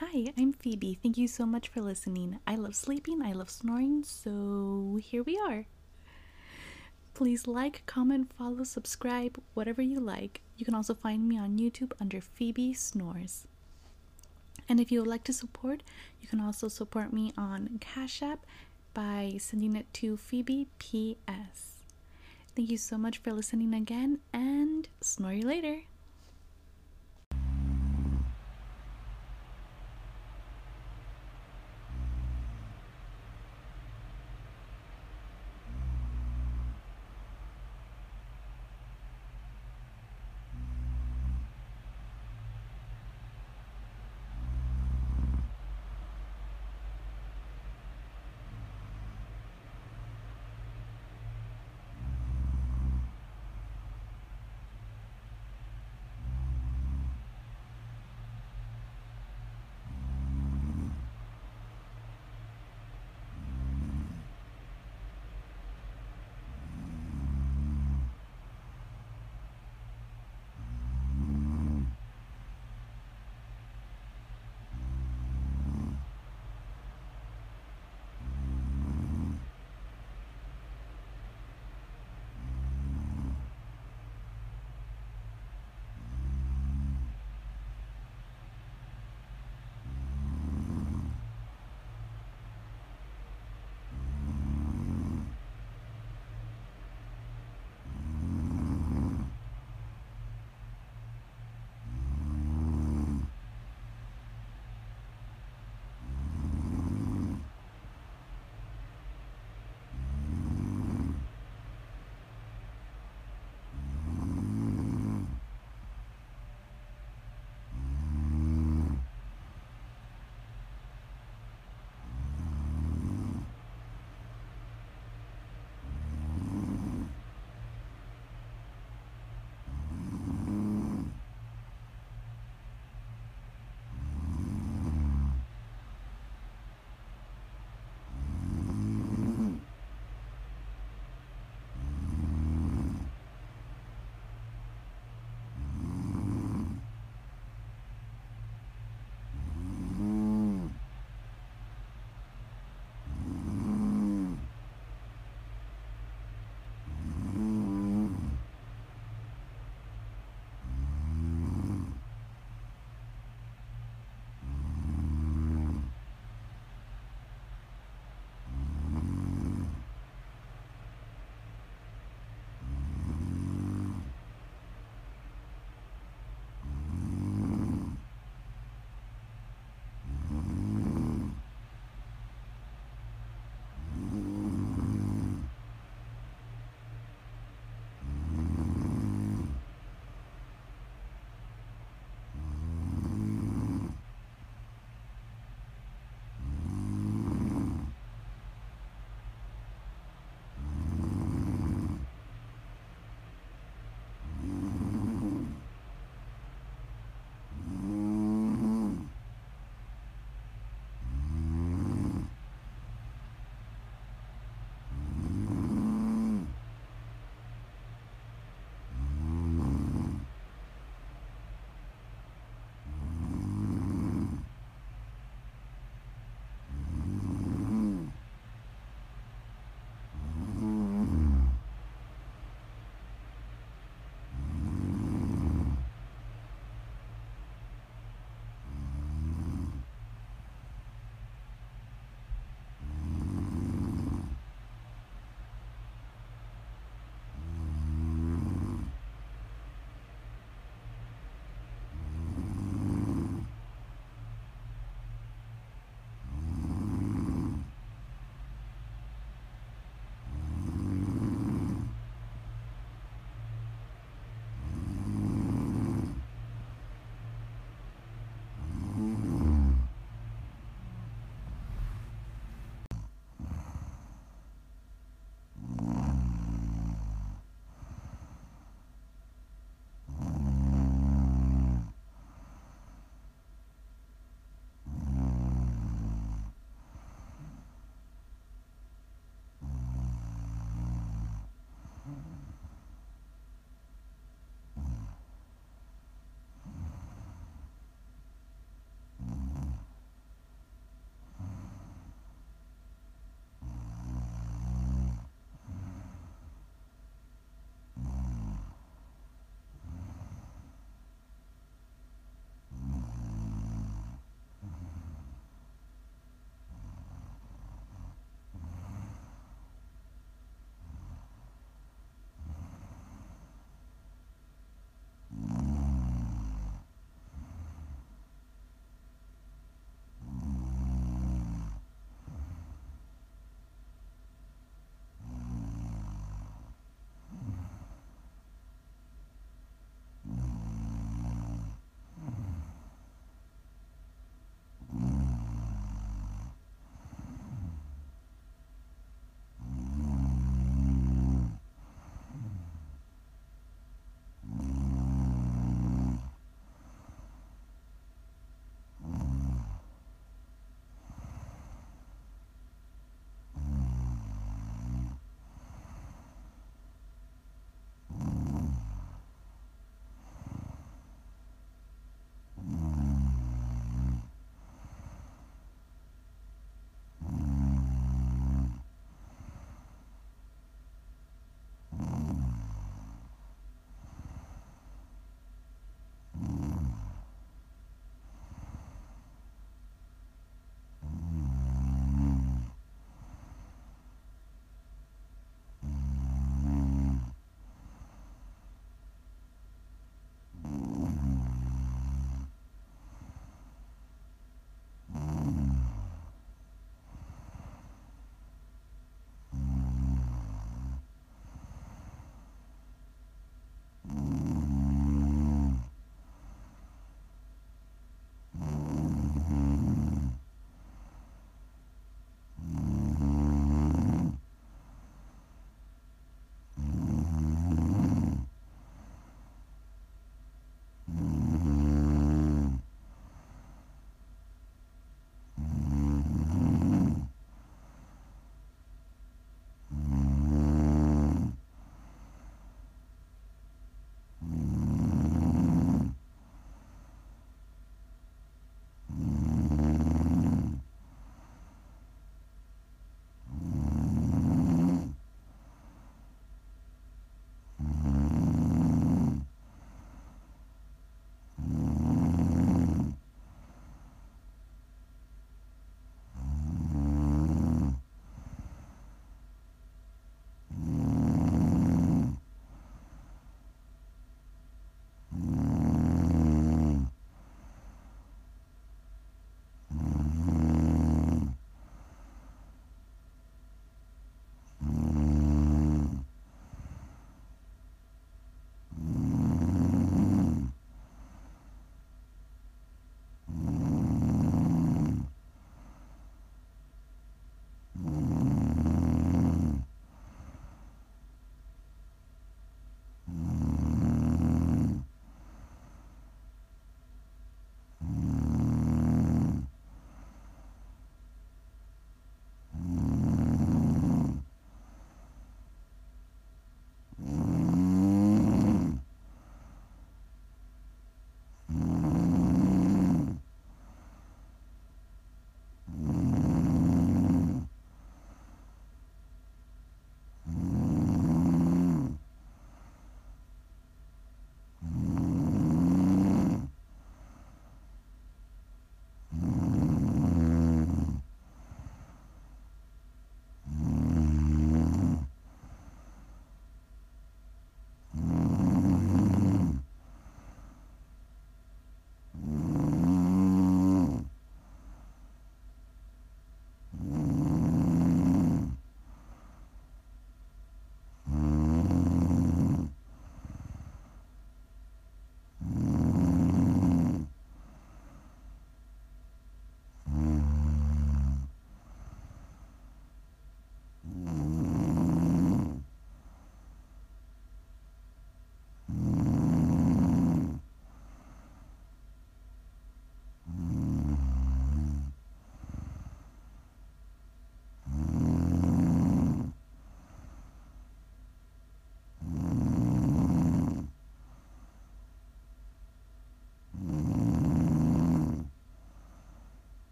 Hi, I'm Phoebe. Thank you so much for listening. I love sleeping, I love snoring, so here we are. Please like, comment, follow, subscribe, whatever you like. You can also find me on YouTube under Phoebe Snores. And if you would like to support, you can also support me on Cash App by sending it to Phoebe PS. Thank you so much for listening again and snore you later.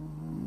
Mm-hmm.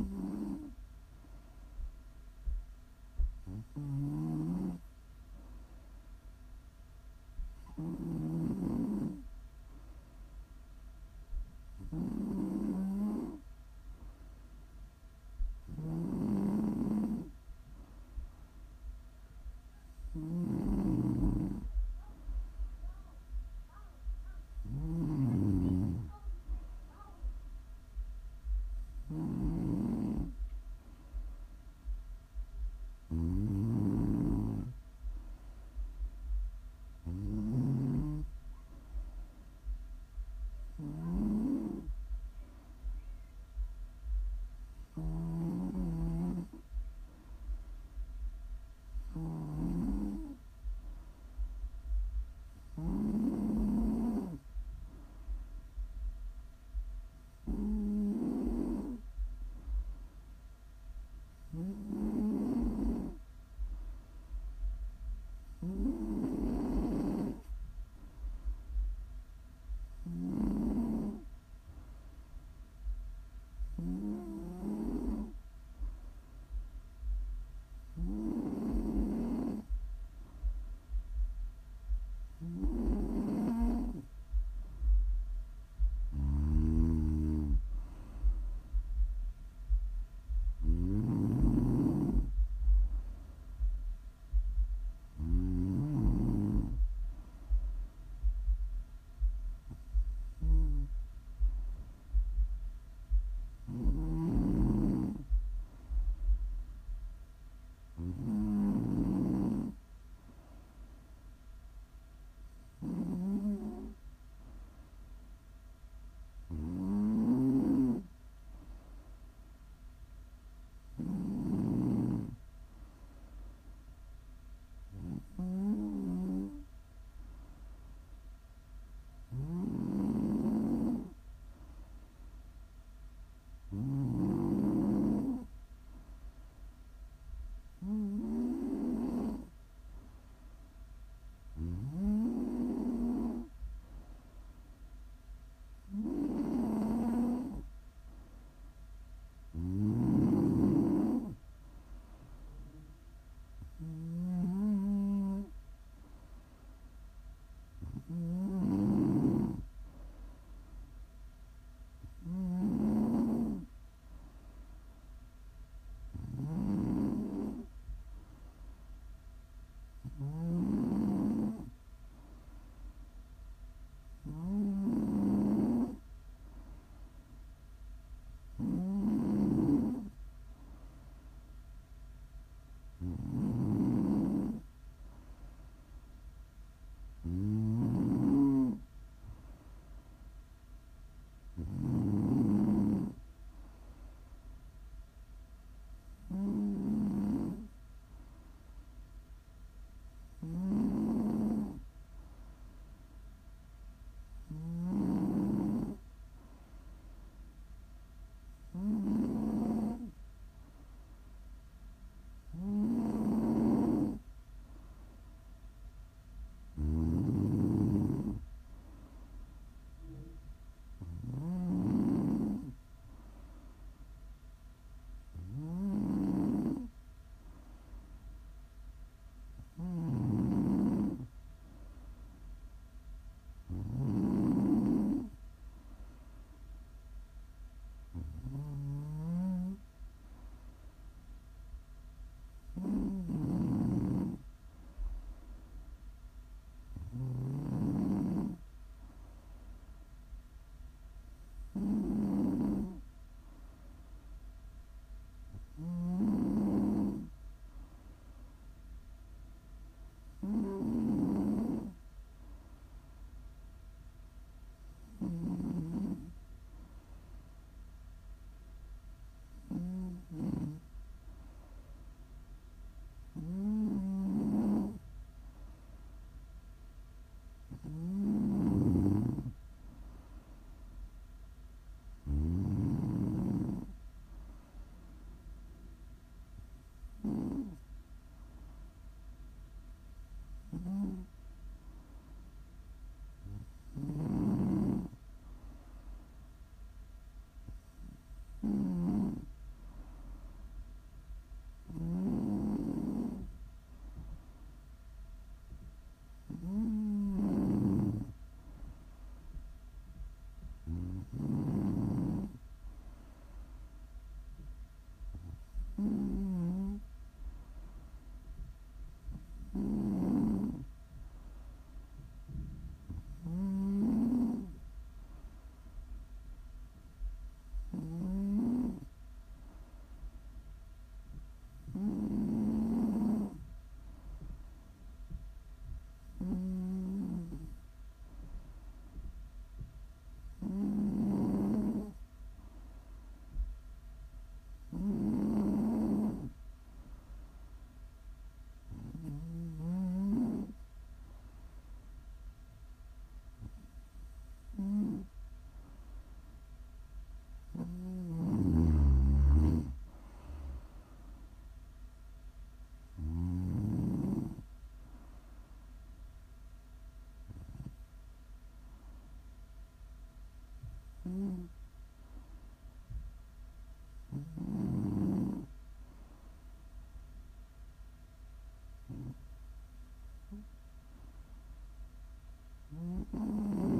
Mm-hmm.